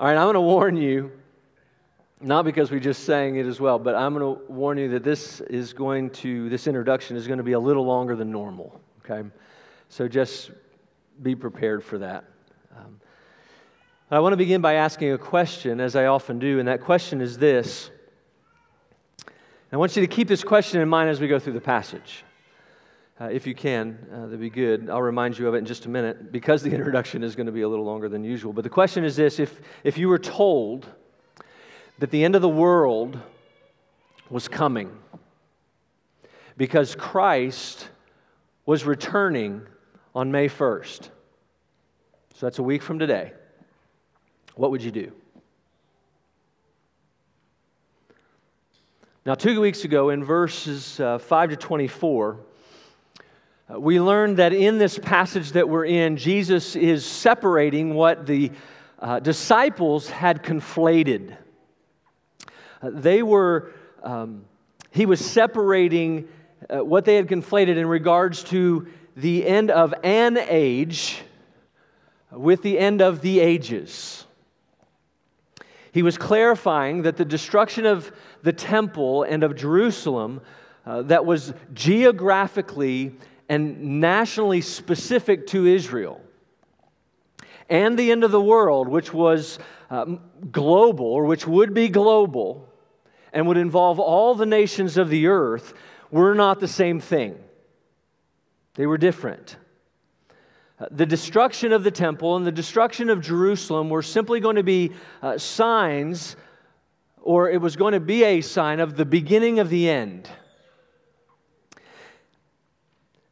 All right, I'm going to warn you, not because we just sang it as well, but I'm going to warn you that this is going to, this introduction is going to be a little longer than normal, okay? So just be prepared for that. Um, I want to begin by asking a question, as I often do, and that question is this. I want you to keep this question in mind as we go through the passage. Uh, if you can, uh, that'd be good. I'll remind you of it in just a minute because the introduction is going to be a little longer than usual. But the question is this if, if you were told that the end of the world was coming because Christ was returning on May 1st, so that's a week from today, what would you do? Now, two weeks ago, in verses uh, 5 to 24, uh, we learned that in this passage that we're in, Jesus is separating what the uh, disciples had conflated. Uh, they were, um, he was separating uh, what they had conflated in regards to the end of an age with the end of the ages. He was clarifying that the destruction of the temple and of Jerusalem uh, that was geographically and nationally specific to Israel. And the end of the world, which was um, global, or which would be global, and would involve all the nations of the earth, were not the same thing. They were different. Uh, the destruction of the temple and the destruction of Jerusalem were simply going to be uh, signs, or it was going to be a sign of the beginning of the end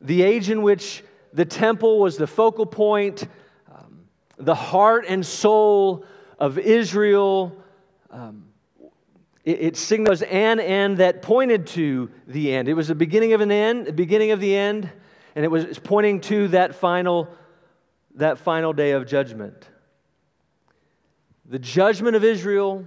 the age in which the temple was the focal point, um, the heart and soul of Israel. Um, it, it signals an end that pointed to the end. It was the beginning of an end, the beginning of the end, and it was pointing to that final, that final day of judgment. The judgment of Israel,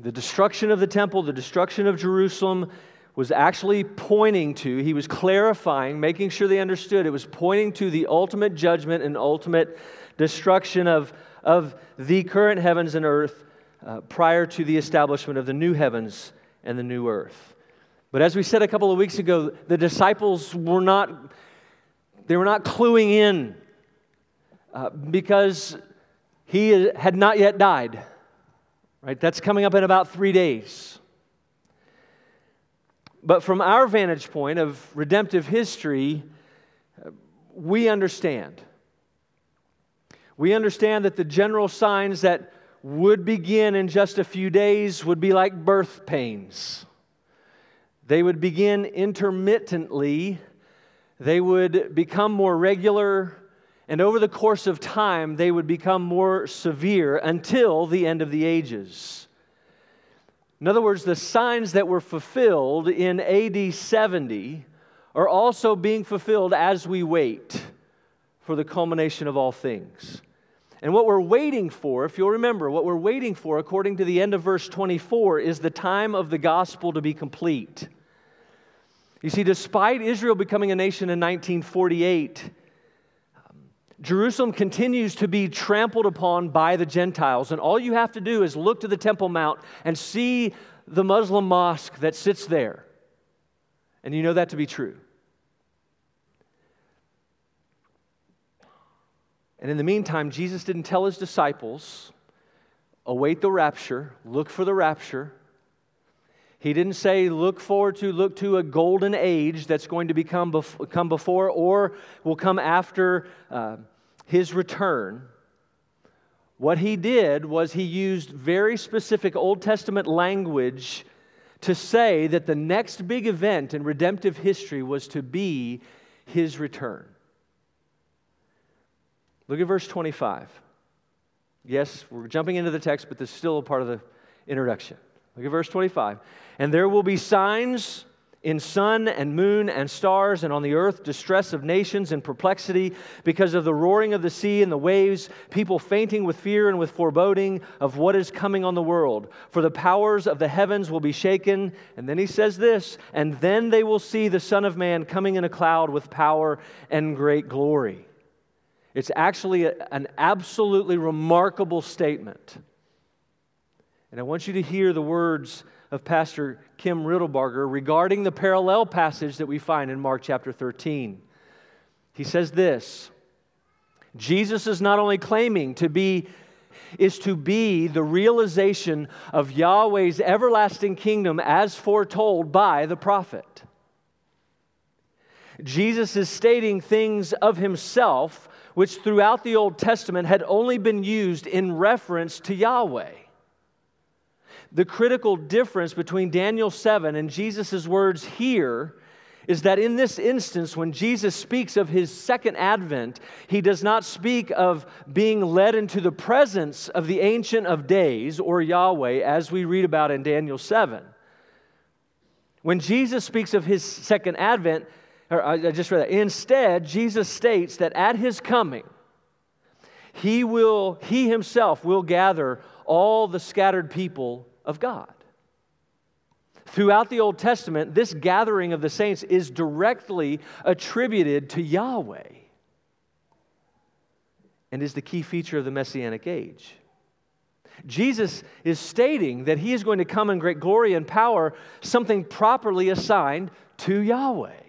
the destruction of the temple, the destruction of Jerusalem, was actually pointing to, he was clarifying, making sure they understood, it was pointing to the ultimate judgment and ultimate destruction of, of the current heavens and earth uh, prior to the establishment of the new heavens and the new earth. But as we said a couple of weeks ago, the disciples were not, they were not cluing in uh, because he had not yet died. Right? That's coming up in about three days. But from our vantage point of redemptive history, we understand. We understand that the general signs that would begin in just a few days would be like birth pains. They would begin intermittently, they would become more regular, and over the course of time, they would become more severe until the end of the ages. In other words, the signs that were fulfilled in AD 70 are also being fulfilled as we wait for the culmination of all things. And what we're waiting for, if you'll remember, what we're waiting for, according to the end of verse 24, is the time of the gospel to be complete. You see, despite Israel becoming a nation in 1948, Jerusalem continues to be trampled upon by the Gentiles. And all you have to do is look to the Temple Mount and see the Muslim mosque that sits there. And you know that to be true. And in the meantime, Jesus didn't tell his disciples, await the rapture, look for the rapture. He didn't say, look forward to, look to a golden age that's going to become bef- come before or will come after uh, his return. What he did was he used very specific Old Testament language to say that the next big event in redemptive history was to be his return. Look at verse 25. Yes, we're jumping into the text, but this is still a part of the introduction. Look at verse 25. And there will be signs in sun and moon and stars, and on the earth distress of nations and perplexity because of the roaring of the sea and the waves, people fainting with fear and with foreboding of what is coming on the world. For the powers of the heavens will be shaken. And then he says this, and then they will see the Son of Man coming in a cloud with power and great glory. It's actually a, an absolutely remarkable statement. And I want you to hear the words of Pastor Kim Riddlebarger regarding the parallel passage that we find in Mark chapter 13. He says this Jesus is not only claiming to be is to be the realization of Yahweh's everlasting kingdom as foretold by the prophet. Jesus is stating things of himself which throughout the Old Testament had only been used in reference to Yahweh. The critical difference between Daniel 7 and Jesus' words here is that in this instance, when Jesus speaks of his second advent, he does not speak of being led into the presence of the Ancient of Days or Yahweh, as we read about in Daniel 7. When Jesus speaks of his second advent, or I just read that, instead, Jesus states that at his coming, he will, he himself will gather all the scattered people of God. Throughout the Old Testament, this gathering of the saints is directly attributed to Yahweh and is the key feature of the Messianic age. Jesus is stating that he is going to come in great glory and power, something properly assigned to Yahweh.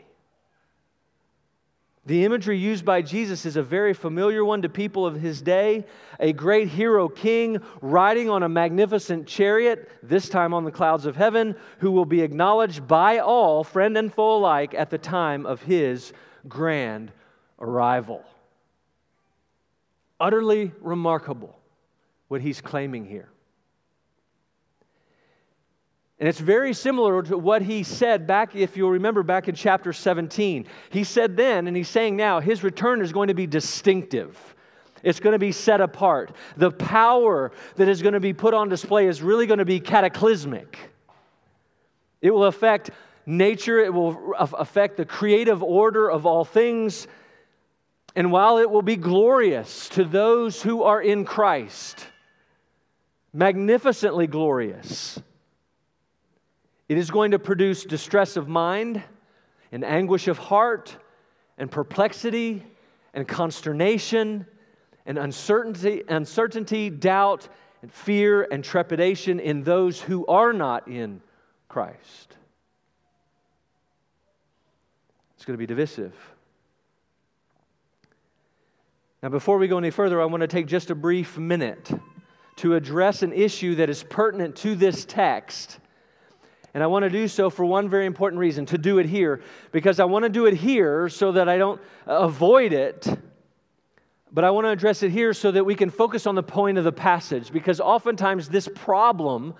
The imagery used by Jesus is a very familiar one to people of his day. A great hero king riding on a magnificent chariot, this time on the clouds of heaven, who will be acknowledged by all, friend and foe alike, at the time of his grand arrival. Utterly remarkable what he's claiming here. And it's very similar to what he said back, if you'll remember, back in chapter 17. He said then, and he's saying now, his return is going to be distinctive. It's going to be set apart. The power that is going to be put on display is really going to be cataclysmic. It will affect nature, it will affect the creative order of all things. And while it will be glorious to those who are in Christ, magnificently glorious, it is going to produce distress of mind and anguish of heart and perplexity and consternation and uncertainty, uncertainty, doubt, and fear and trepidation in those who are not in Christ. It's going to be divisive. Now, before we go any further, I want to take just a brief minute to address an issue that is pertinent to this text and I want to do so for one very important reason to do it here, because I want to do it here so that I don't avoid it, but I want to address it here so that we can focus on the point of the passage, because oftentimes this problem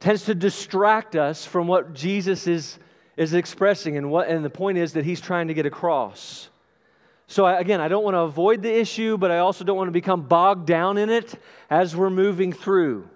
tends to distract us from what Jesus is, is expressing, and, what, and the point is that he's trying to get across. So, again, I don't want to avoid the issue, but I also don't want to become bogged down in it as we're moving through.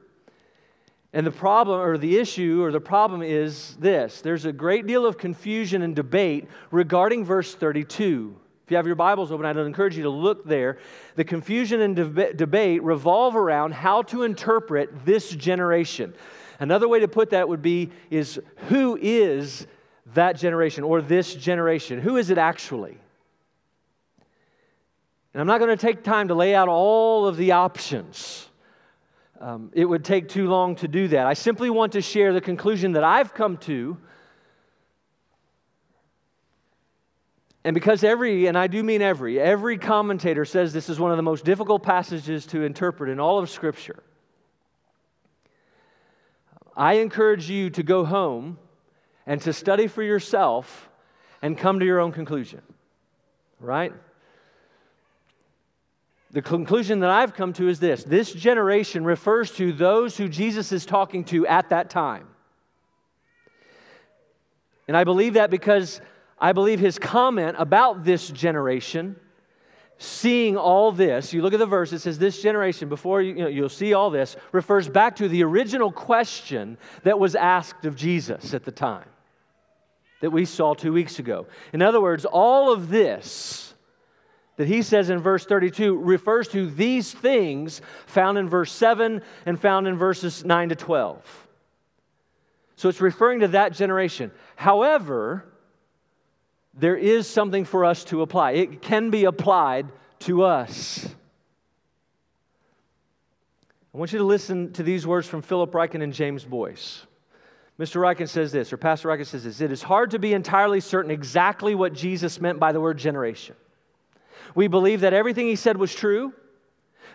And the problem, or the issue, or the problem is this there's a great deal of confusion and debate regarding verse 32. If you have your Bibles open, I'd encourage you to look there. The confusion and deb- debate revolve around how to interpret this generation. Another way to put that would be is who is that generation or this generation? Who is it actually? And I'm not going to take time to lay out all of the options um, it would take too long to do that. I simply want to share the conclusion that I've come to. And because every, and I do mean every, every commentator says this is one of the most difficult passages to interpret in all of Scripture, I encourage you to go home and to study for yourself and come to your own conclusion. Right? The conclusion that I've come to is this this generation refers to those who Jesus is talking to at that time. And I believe that because I believe his comment about this generation, seeing all this, you look at the verse, it says, This generation, before you, you know, you'll see all this, refers back to the original question that was asked of Jesus at the time that we saw two weeks ago. In other words, all of this that he says in verse 32 refers to these things found in verse 7 and found in verses 9 to 12. So it's referring to that generation. However, there is something for us to apply, it can be applied to us. I want you to listen to these words from Philip Ryken and James Boice. Mr. Ryken says this, or Pastor Ryken says this It is hard to be entirely certain exactly what Jesus meant by the word generation. We believe that everything he said was true,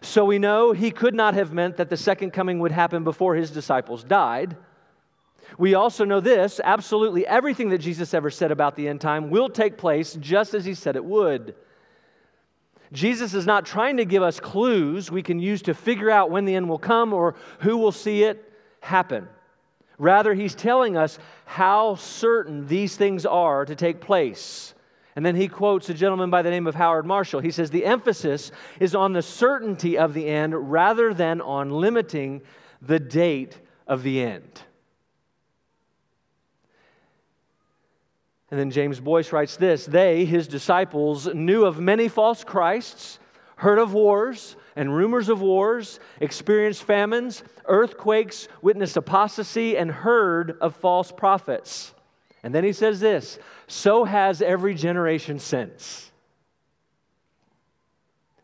so we know he could not have meant that the second coming would happen before his disciples died. We also know this absolutely everything that Jesus ever said about the end time will take place just as he said it would. Jesus is not trying to give us clues we can use to figure out when the end will come or who will see it happen. Rather, he's telling us how certain these things are to take place. And then he quotes a gentleman by the name of Howard Marshall. He says, The emphasis is on the certainty of the end rather than on limiting the date of the end. And then James Boice writes this They, his disciples, knew of many false Christs, heard of wars and rumors of wars, experienced famines, earthquakes, witnessed apostasy, and heard of false prophets. And then he says this So has every generation since.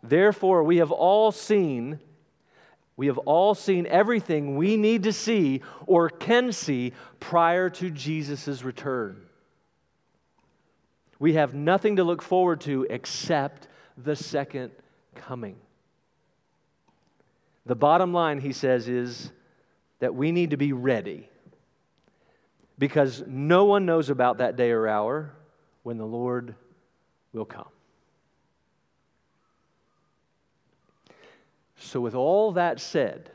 Therefore, we have all seen. We have all seen everything we need to see or can see prior to Jesus' return. We have nothing to look forward to except the second coming. The bottom line, he says, is that we need to be ready because no one knows about that day or hour when the Lord will come. So, with all that said,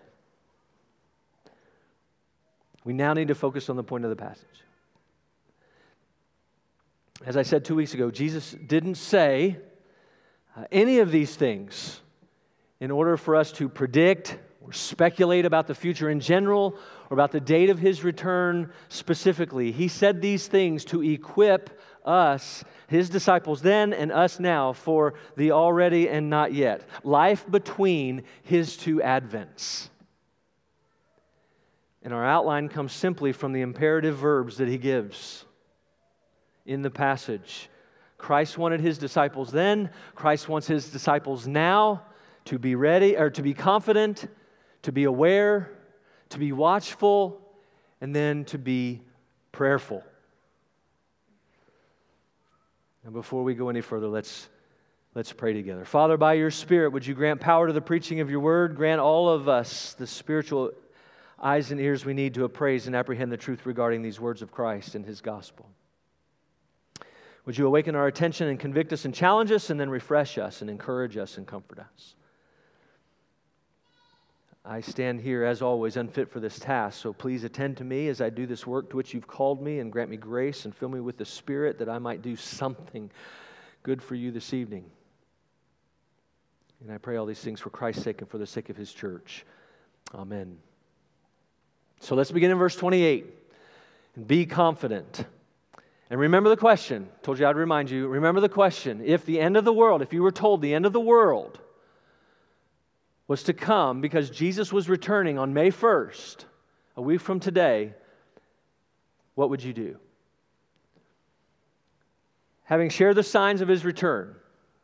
we now need to focus on the point of the passage. As I said two weeks ago, Jesus didn't say uh, any of these things in order for us to predict or speculate about the future in general or about the date of his return specifically. He said these things to equip us, his disciples then and us now, for the already and not yet, life between his two advents. And our outline comes simply from the imperative verbs that he gives in the passage. Christ wanted his disciples then, Christ wants his disciples now to be ready or to be confident, to be aware, to be watchful, and then to be prayerful. And before we go any further, let's, let's pray together. Father, by your Spirit, would you grant power to the preaching of your word? Grant all of us the spiritual eyes and ears we need to appraise and apprehend the truth regarding these words of Christ and his gospel. Would you awaken our attention and convict us and challenge us and then refresh us and encourage us and comfort us? I stand here, as always, unfit for this task, so please attend to me as I do this work to which you've called me and grant me grace and fill me with the Spirit that I might do something good for you this evening. And I pray all these things for Christ's sake and for the sake of his church. Amen. So let's begin in verse 28 and be confident. And remember the question. Told you I'd remind you. Remember the question. If the end of the world, if you were told the end of the world was to come because Jesus was returning on May 1st, a week from today, what would you do? Having shared the signs of his return,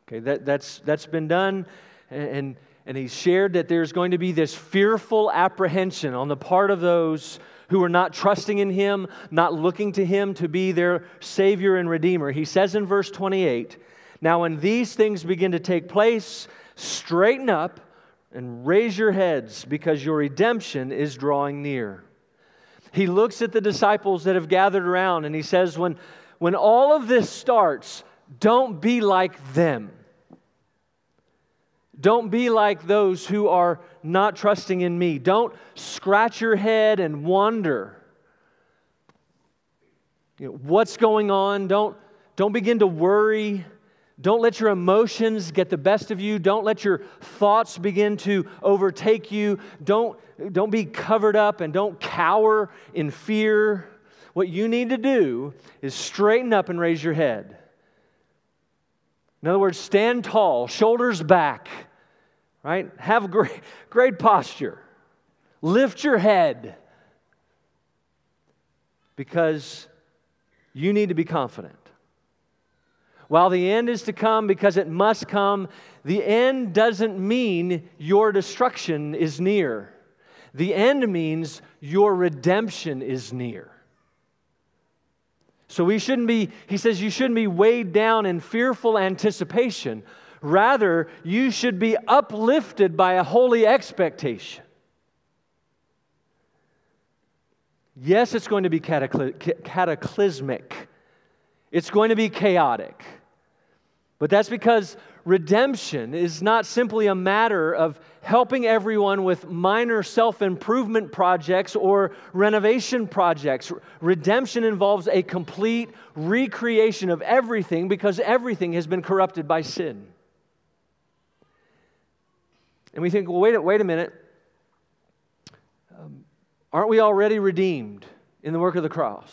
okay, that, that's, that's been done, and, and he's shared that there's going to be this fearful apprehension on the part of those who are not trusting in him, not looking to him to be their Savior and Redeemer. He says in verse 28 Now, when these things begin to take place, straighten up and raise your heads because your redemption is drawing near. He looks at the disciples that have gathered around and he says, When, when all of this starts, don't be like them. Don't be like those who are not trusting in me. Don't scratch your head and wonder you know, what's going on. Don't, don't begin to worry. Don't let your emotions get the best of you. Don't let your thoughts begin to overtake you. Don't, don't be covered up and don't cower in fear. What you need to do is straighten up and raise your head. In other words, stand tall, shoulders back, right? Have great, great posture. Lift your head because you need to be confident. While the end is to come because it must come, the end doesn't mean your destruction is near. The end means your redemption is near. So we shouldn't be, he says, you shouldn't be weighed down in fearful anticipation. Rather, you should be uplifted by a holy expectation. Yes, it's going to be cataclysmic, it's going to be chaotic. But that's because redemption is not simply a matter of helping everyone with minor self improvement projects or renovation projects. Redemption involves a complete recreation of everything because everything has been corrupted by sin. And we think, well, wait, wait a minute. Um, aren't we already redeemed in the work of the cross?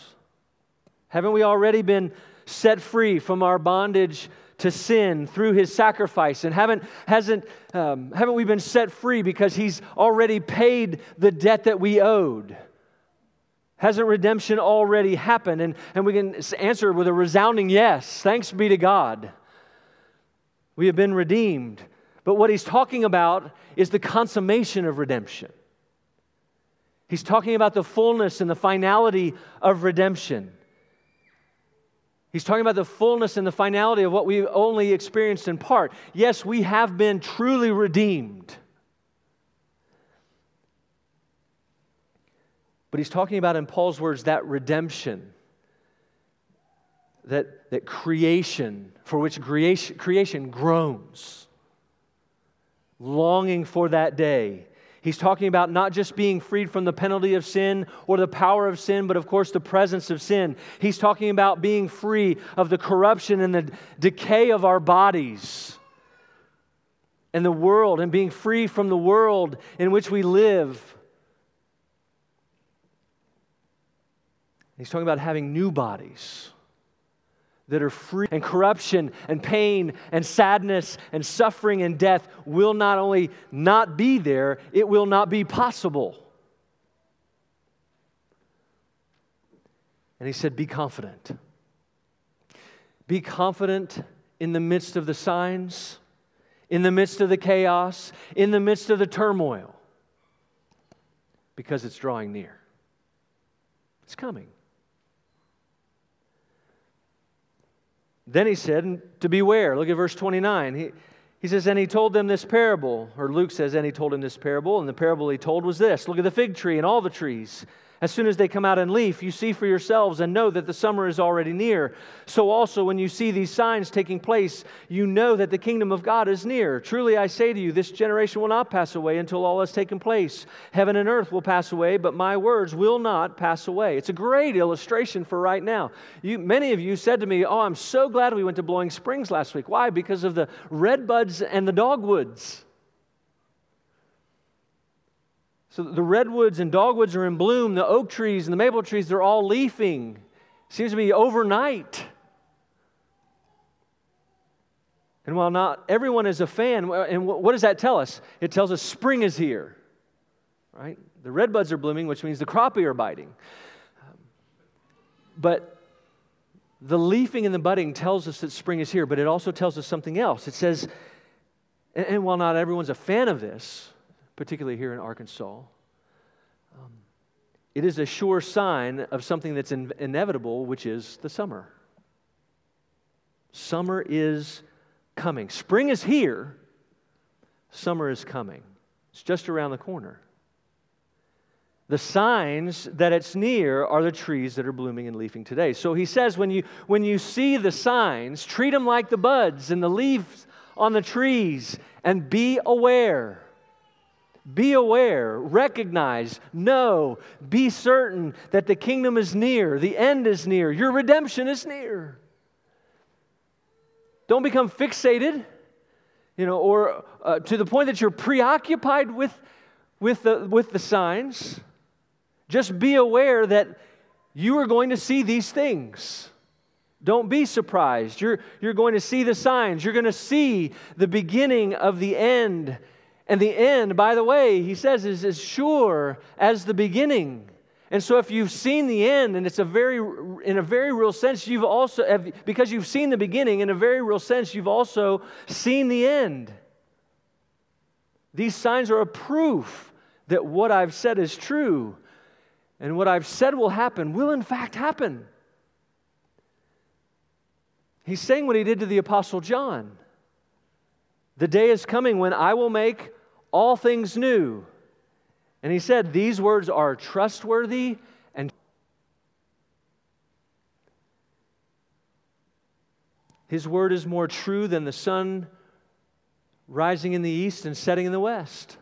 Haven't we already been set free from our bondage to sin through his sacrifice. And haven't, hasn't, um, haven't we been set free because he's already paid the debt that we owed? Hasn't redemption already happened? And, and we can answer with a resounding yes. Thanks be to god. We have been redeemed. But what he's talking about is the consummation of redemption. He's talking about the fullness and the finality of redemption He's talking about the fullness and the finality of what we've only experienced in part. Yes, we have been truly redeemed. But he's talking about, in Paul's words, that redemption, that, that creation, for which creation, creation groans, longing for that day He's talking about not just being freed from the penalty of sin or the power of sin, but of course the presence of sin. He's talking about being free of the corruption and the decay of our bodies and the world and being free from the world in which we live. He's talking about having new bodies that are free. And corruption and pain and sadness and suffering and death will not only not be there, it will not be possible. And he said, Be confident. Be confident in the midst of the signs, in the midst of the chaos, in the midst of the turmoil, because it's drawing near. It's coming. Then he said, to beware. Look at verse 29. He, he says, and he told them this parable, or Luke says, and he told him this parable, and the parable he told was this Look at the fig tree and all the trees. As soon as they come out in leaf, you see for yourselves and know that the summer is already near. So also, when you see these signs taking place, you know that the kingdom of God is near. Truly, I say to you, this generation will not pass away until all has taken place. Heaven and earth will pass away, but my words will not pass away. It's a great illustration for right now. You, many of you said to me, Oh, I'm so glad we went to Blowing Springs last week. Why? Because of the red buds and the dogwoods. So the redwoods and dogwoods are in bloom, the oak trees and the maple trees, they're all leafing. Seems to be overnight. And while not everyone is a fan, and what does that tell us? It tells us spring is here, right? The red buds are blooming, which means the crappie are biting. But the leafing and the budding tells us that spring is here, but it also tells us something else. It says, and while not everyone's a fan of this, particularly here in Arkansas. Um, it is a sure sign of something that's in- inevitable, which is the summer. Summer is coming. Spring is here, summer is coming. It's just around the corner. The signs that it's near are the trees that are blooming and leafing today. So he says, when you, when you see the signs, treat them like the buds and the leaves on the trees and be aware. Be aware, recognize, know, be certain that the kingdom is near, the end is near, your redemption is near. Don't become fixated, you know, or uh, to the point that you're preoccupied with, with, the, with the signs. Just be aware that you are going to see these things. Don't be surprised. You're, you're going to see the signs. You're going to see the beginning of the end and the end, by the way, he says, is as sure as the beginning. And so if you've seen the end, and it's a very, in a very real sense, you've also, because you've seen the beginning, in a very real sense, you've also seen the end. These signs are a proof that what I've said is true and what I've said will happen will in fact happen. He's saying what he did to the Apostle John. The day is coming when I will make all things new. And he said, These words are trustworthy and His word is more true than the sun rising in the east and setting in the west.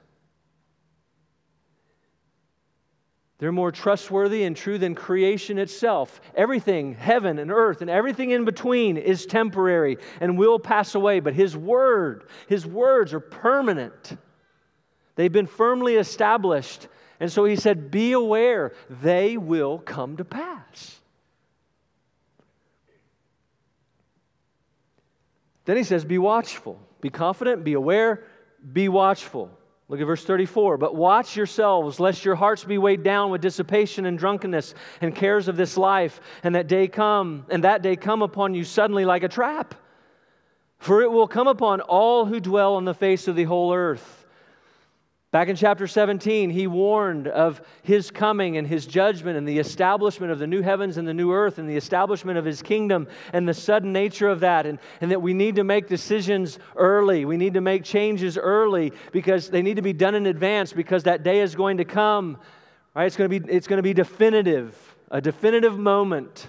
They're more trustworthy and true than creation itself. Everything, heaven and earth and everything in between, is temporary and will pass away. But His Word, His words are permanent. They've been firmly established. And so He said, Be aware, they will come to pass. Then He says, Be watchful, be confident, be aware, be watchful. Look at verse 34. But watch yourselves, lest your hearts be weighed down with dissipation and drunkenness and cares of this life, and that day come, and that day come upon you suddenly like a trap. For it will come upon all who dwell on the face of the whole earth. Back in chapter 17, he warned of his coming and his judgment and the establishment of the new heavens and the new earth and the establishment of his kingdom and the sudden nature of that, and, and that we need to make decisions early. We need to make changes early because they need to be done in advance because that day is going to come. Right? It's going to be, it's going to be definitive, a definitive moment.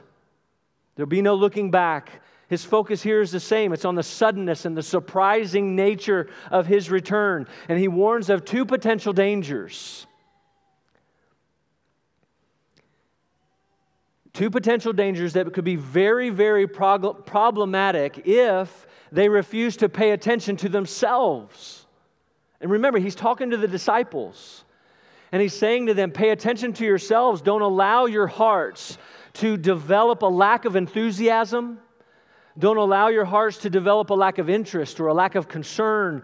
There'll be no looking back. His focus here is the same it's on the suddenness and the surprising nature of his return. And he warns of two potential dangers. Two potential dangers that could be very, very prog- problematic if they refuse to pay attention to themselves. And remember, he's talking to the disciples. And he's saying to them, pay attention to yourselves. Don't allow your hearts to develop a lack of enthusiasm don't allow your hearts to develop a lack of interest or a lack of concern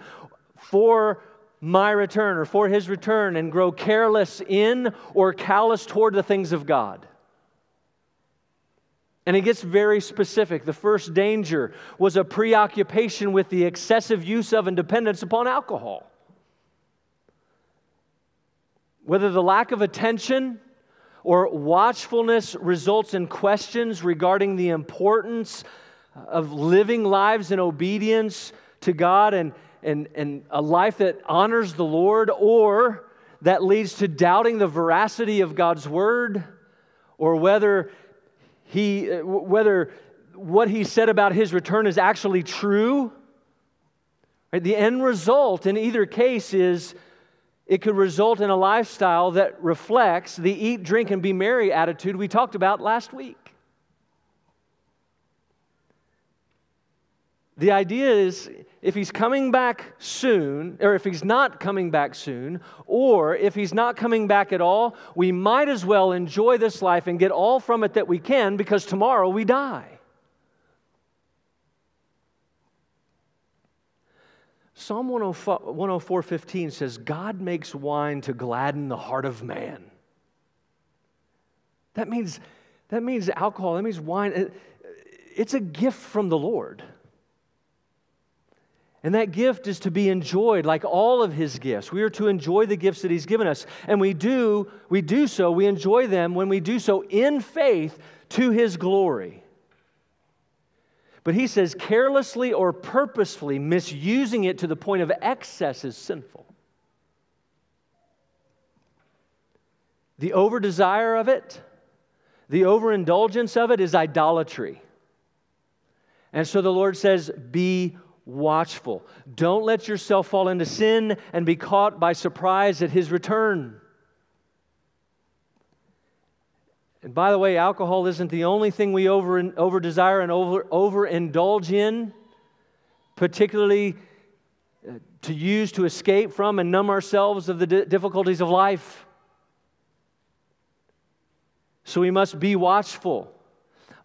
for my return or for his return and grow careless in or callous toward the things of God. And it gets very specific. The first danger was a preoccupation with the excessive use of and dependence upon alcohol. Whether the lack of attention or watchfulness results in questions regarding the importance of living lives in obedience to God and, and, and a life that honors the Lord, or that leads to doubting the veracity of God's word, or whether he whether what he said about his return is actually true. Right? The end result in either case is it could result in a lifestyle that reflects the eat, drink, and be merry attitude we talked about last week. The idea is if he's coming back soon, or if he's not coming back soon, or if he's not coming back at all, we might as well enjoy this life and get all from it that we can because tomorrow we die. Psalm 104 15 says, God makes wine to gladden the heart of man. That means, that means alcohol, that means wine. It's a gift from the Lord. And that gift is to be enjoyed like all of his gifts. We are to enjoy the gifts that he's given us. And we do, we do so, we enjoy them when we do so in faith to his glory. But he says carelessly or purposefully misusing it to the point of excess is sinful. The over desire of it, the overindulgence of it is idolatry. And so the Lord says, Be watchful. Don't let yourself fall into sin and be caught by surprise at his return. And by the way, alcohol isn't the only thing we over, over desire and over, overindulge in, particularly uh, to use to escape from and numb ourselves of the difficulties of life. So we must be watchful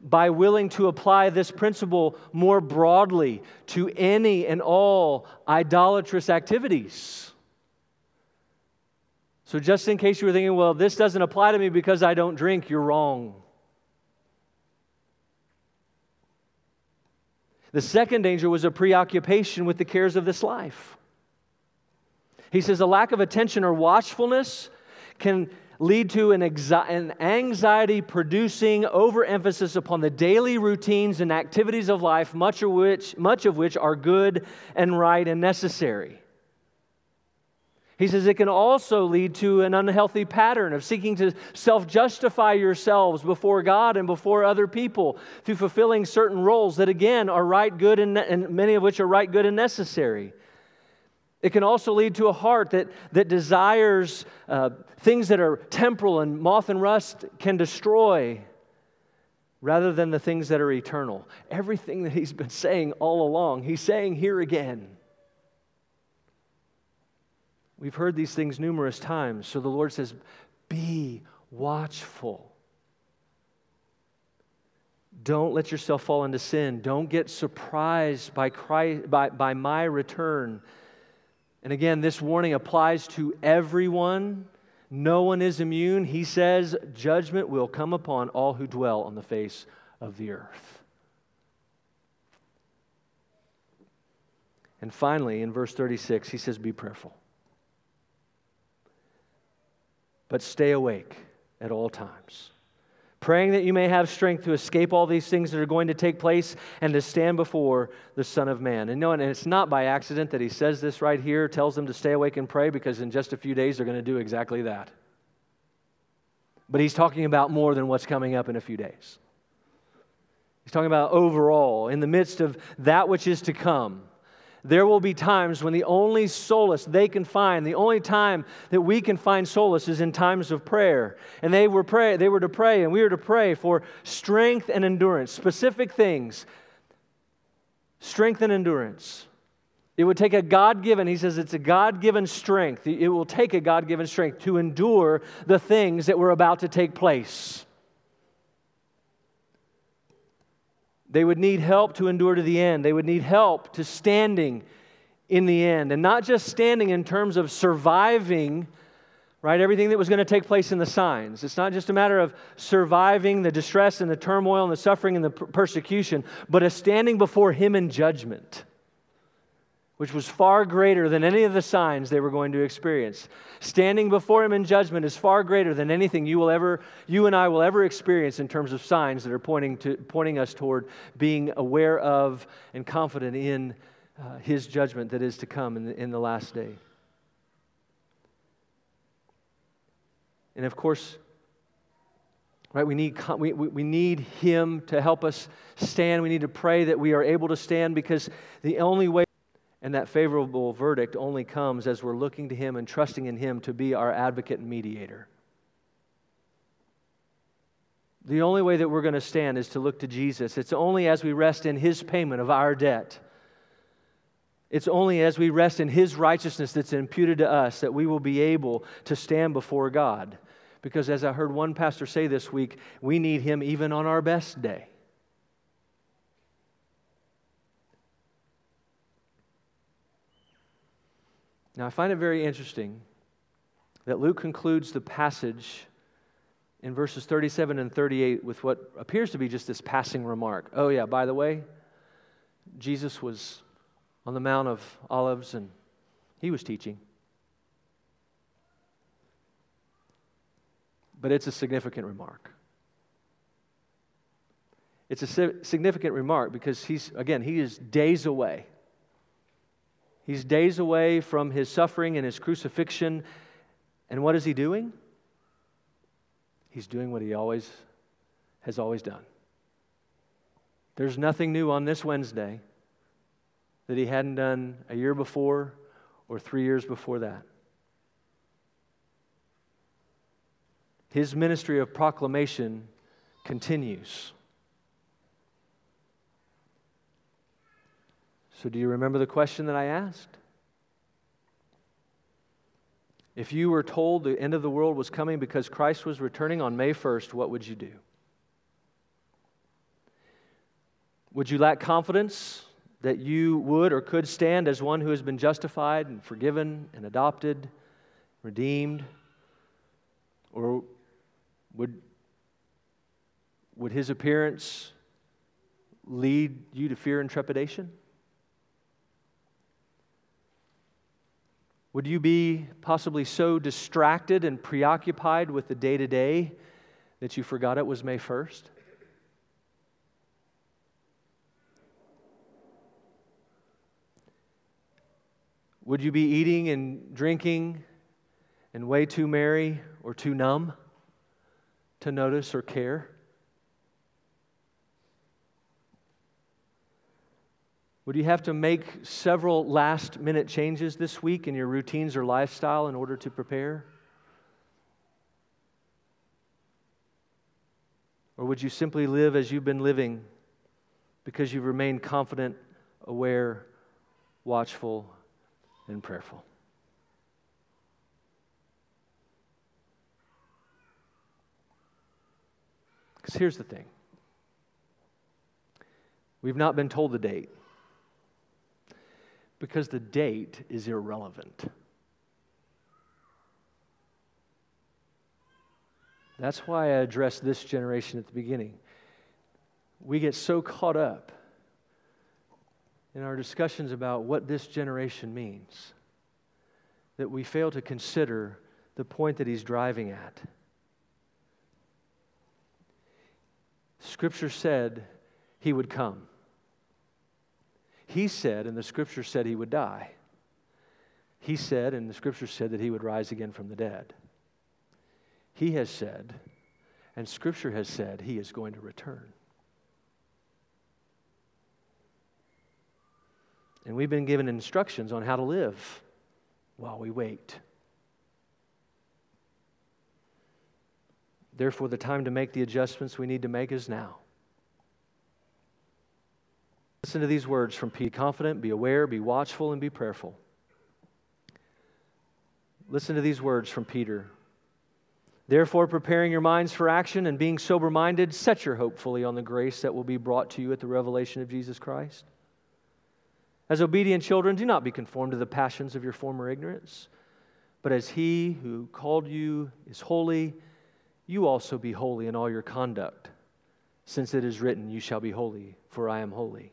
by willing to apply this principle more broadly to any and all idolatrous activities. So, just in case you were thinking, well, this doesn't apply to me because I don't drink, you're wrong. The second danger was a preoccupation with the cares of this life. He says a lack of attention or watchfulness can lead to an, an anxiety producing overemphasis upon the daily routines and activities of life, much of, which, much of which are good and right and necessary. He says it can also lead to an unhealthy pattern of seeking to self justify yourselves before God and before other people through fulfilling certain roles that, again, are right, good, and, and many of which are right, good, and necessary. It can also lead to a heart that, that desires uh, things that are temporal and moth and rust can destroy rather than the things that are eternal. Everything that he's been saying all along, he's saying here again. We've heard these things numerous times. So the Lord says, Be watchful. Don't let yourself fall into sin. Don't get surprised by, Christ, by, by my return. And again, this warning applies to everyone. No one is immune. He says, Judgment will come upon all who dwell on the face of the earth. And finally, in verse 36, he says, Be prayerful but stay awake at all times. Praying that you may have strength to escape all these things that are going to take place and to stand before the Son of Man. And no, and it's not by accident that he says this right here, tells them to stay awake and pray, because in just a few days they're going to do exactly that. But he's talking about more than what's coming up in a few days. He's talking about overall, in the midst of that which is to come there will be times when the only solace they can find, the only time that we can find solace is in times of prayer. And they were pray, they were to pray, and we were to pray for strength and endurance, specific things. Strength and endurance. It would take a God given, he says it's a God given strength. It will take a God given strength to endure the things that were about to take place. They would need help to endure to the end. They would need help to standing in the end. And not just standing in terms of surviving, right? Everything that was going to take place in the signs. It's not just a matter of surviving the distress and the turmoil and the suffering and the persecution, but a standing before Him in judgment which was far greater than any of the signs they were going to experience. Standing before him in judgment is far greater than anything you will ever you and I will ever experience in terms of signs that are pointing to pointing us toward being aware of and confident in uh, his judgment that is to come in the, in the last day. And of course, right we need we, we need him to help us stand we need to pray that we are able to stand because the only way and that favorable verdict only comes as we're looking to Him and trusting in Him to be our advocate and mediator. The only way that we're going to stand is to look to Jesus. It's only as we rest in His payment of our debt. It's only as we rest in His righteousness that's imputed to us that we will be able to stand before God. Because as I heard one pastor say this week, we need Him even on our best day. Now, I find it very interesting that Luke concludes the passage in verses 37 and 38 with what appears to be just this passing remark. Oh, yeah, by the way, Jesus was on the Mount of Olives and he was teaching. But it's a significant remark. It's a significant remark because he's, again, he is days away He's days away from his suffering and his crucifixion. And what is he doing? He's doing what he always has always done. There's nothing new on this Wednesday that he hadn't done a year before or three years before that. His ministry of proclamation continues. So, do you remember the question that I asked? If you were told the end of the world was coming because Christ was returning on May 1st, what would you do? Would you lack confidence that you would or could stand as one who has been justified and forgiven and adopted, redeemed? Or would, would his appearance lead you to fear and trepidation? Would you be possibly so distracted and preoccupied with the day to day that you forgot it was May 1st? Would you be eating and drinking and way too merry or too numb to notice or care? Would you have to make several last minute changes this week in your routines or lifestyle in order to prepare? Or would you simply live as you've been living because you've remained confident, aware, watchful, and prayerful? Because here's the thing we've not been told the date because the date is irrelevant. That's why I addressed this generation at the beginning. We get so caught up in our discussions about what this generation means that we fail to consider the point that he's driving at. Scripture said he would come. He said, and the scripture said he would die. He said, and the scripture said that he would rise again from the dead. He has said, and scripture has said, he is going to return. And we've been given instructions on how to live while we wait. Therefore, the time to make the adjustments we need to make is now. Listen to these words from Be confident, be aware, be watchful, and be prayerful. Listen to these words from Peter. Therefore, preparing your minds for action and being sober minded, set your hope fully on the grace that will be brought to you at the revelation of Jesus Christ. As obedient children, do not be conformed to the passions of your former ignorance, but as He who called you is holy, you also be holy in all your conduct, since it is written, You shall be holy, for I am holy.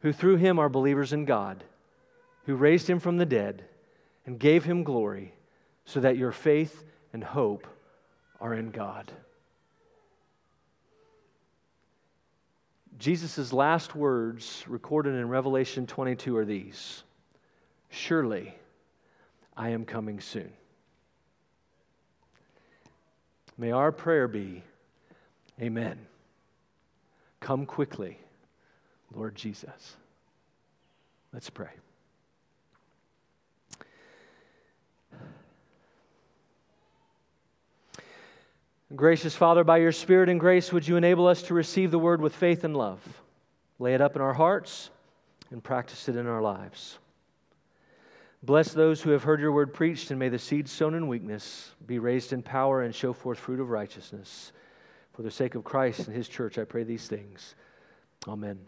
who through him are believers in God, who raised him from the dead and gave him glory, so that your faith and hope are in God. Jesus' last words recorded in Revelation 22 are these Surely I am coming soon. May our prayer be Amen. Come quickly. Lord Jesus. Let's pray. Gracious Father, by your Spirit and grace, would you enable us to receive the word with faith and love? Lay it up in our hearts and practice it in our lives. Bless those who have heard your word preached, and may the seed sown in weakness be raised in power and show forth fruit of righteousness. For the sake of Christ and his church, I pray these things. Amen.